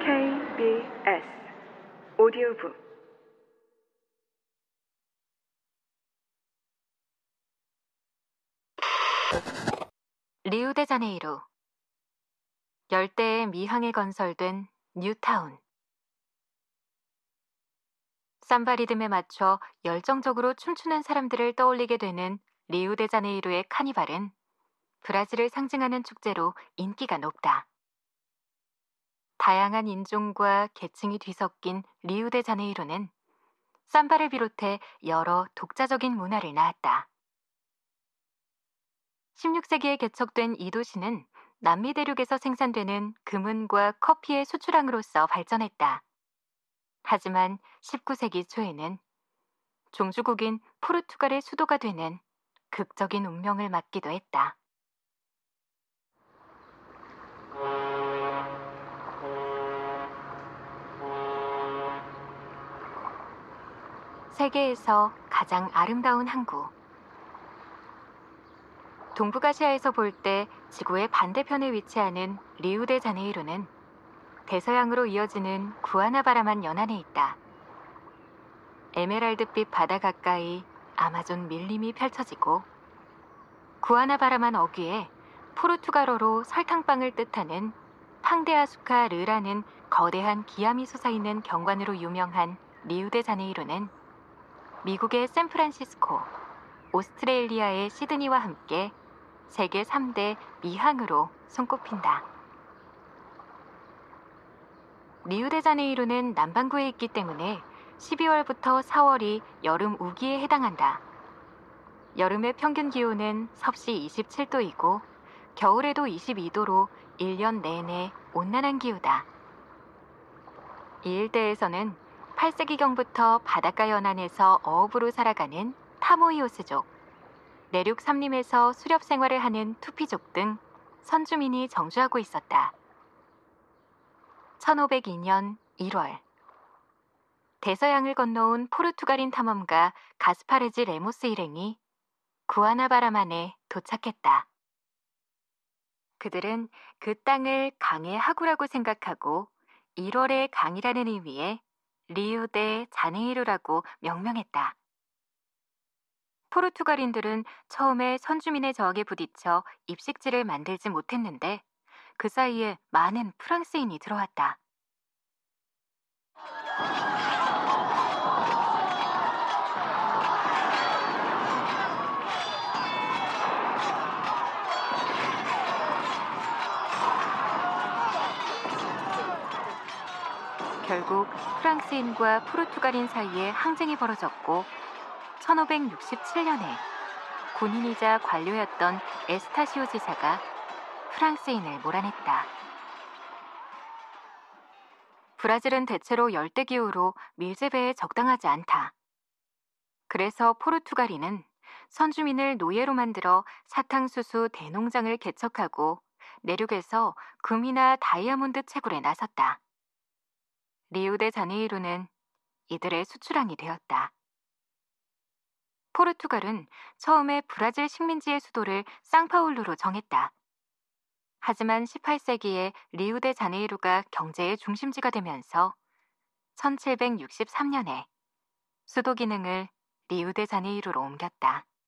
KBS 오디오북 리우데자네이루 열대의 미항에 건설된 뉴타운 삼바 리듬에 맞춰 열정적으로 춤추는 사람들을 떠올리게 되는 리우데자네이루의 카니발은 브라질을 상징하는 축제로 인기가 높다. 다양한 인종과 계층이 뒤섞인 리우데자네이루는 삼바를 비롯해 여러 독자적인 문화를 낳았다. 16세기에 개척된 이 도시는 남미 대륙에서 생산되는 금은과 커피의 수출항으로서 발전했다. 하지만 19세기 초에는 종주국인 포르투갈의 수도가 되는 극적인 운명을 맞기도 했다. 세계에서 가장 아름다운 항구. 동북아시아에서 볼 때 지구의 반대편에 위치하는 리우데자네이루는 대서양으로 이어지는 구아나바라만 연안에 있다. 에메랄드빛 바다 가까이 아마존 밀림이 펼쳐지고 구아나바라만 어귀에 포르투갈어로 설탕빵을 뜻하는 팡데아수카르라는 거대한 기암이 솟아있는 경관으로 유명한 리우데자네이루는 미국의 샌프란시스코, 오스트레일리아의 시드니와 함께 세계 3대 미항으로 손꼽힌다. 리우데자네이루는 남반구에 있기 때문에 12월부터 4월이 여름 우기에 해당한다. 여름의 평균 기온은 섭씨 27도이고 겨울에도 22도로 1년 내내 온난한 기후다. 이 일대에서는 8세기경부터 바닷가 연안에서 어업으로 살아가는 타모이오스족, 내륙 삼림에서 수렵 생활을 하는 투피족 등 선주민이 정주하고 있었다. 1502년 1월 대서양을 건너온 포르투갈인 탐험가 가스파르지 레모스 일행이 구아나바라만에 도착했다. 그들은 그 땅을 강의 하구라고 생각하고 1월의 강이라는 의미의 리우데자네이루라고 명명했다. 포르투갈인들은 처음에 선주민의 저항에 부딪혀 입식지를 만들지 못했는데 그 사이에 많은 프랑스인이 들어왔다. 결국 프랑스인과 포르투갈인 사이에 항쟁이 벌어졌고 1567년에 군인이자 관료였던 에스타시오 지사가 프랑스인을 몰아냈다. 브라질은 대체로 열대기후로 밀재배에 적당하지 않다. 그래서 포르투갈인은 선주민을 노예로 만들어 사탕수수 대농장을 개척하고 내륙에서 금이나 다이아몬드 채굴에 나섰다. 리우데 자네이루는 이들의 수출항이 되었다. 포르투갈은 처음에 브라질 식민지의 수도를 상파울루로 정했다. 하지만 18세기에 리우데 자네이루가 경제의 중심지가 되면서 1763년에 수도 기능을 리우데 자네이루로 옮겼다.